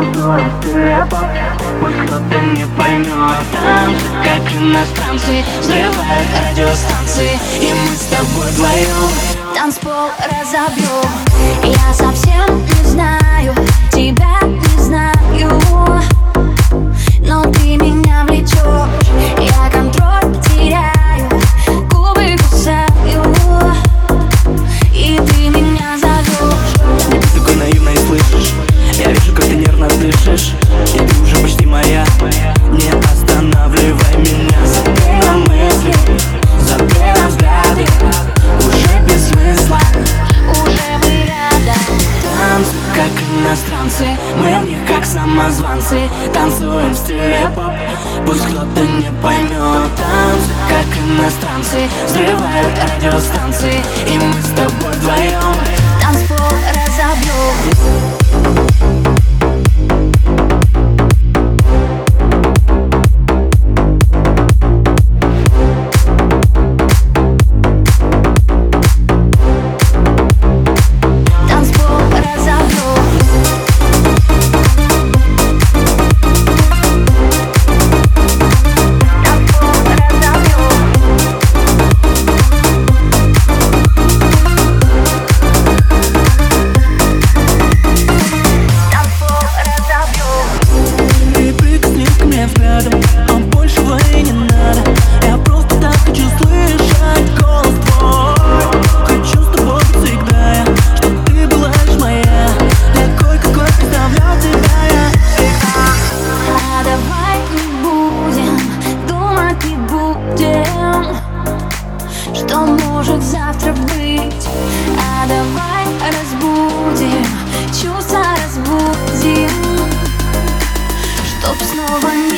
в рэпа Пусть кто-то не поймет Танцы, как иностранцы Взрывают радиостанции И мы с тобой вдвоем Танцпол разобью. Я совсем не знаю Тебя не знаю иностранцы Мы в них как самозванцы. Танцуем в стиле поп Пусть кто-то не поймет. Танцы, как иностранцы. Взрывают радиостанции. И мы Давай разбудим, чувства разбудим Чтоб снова не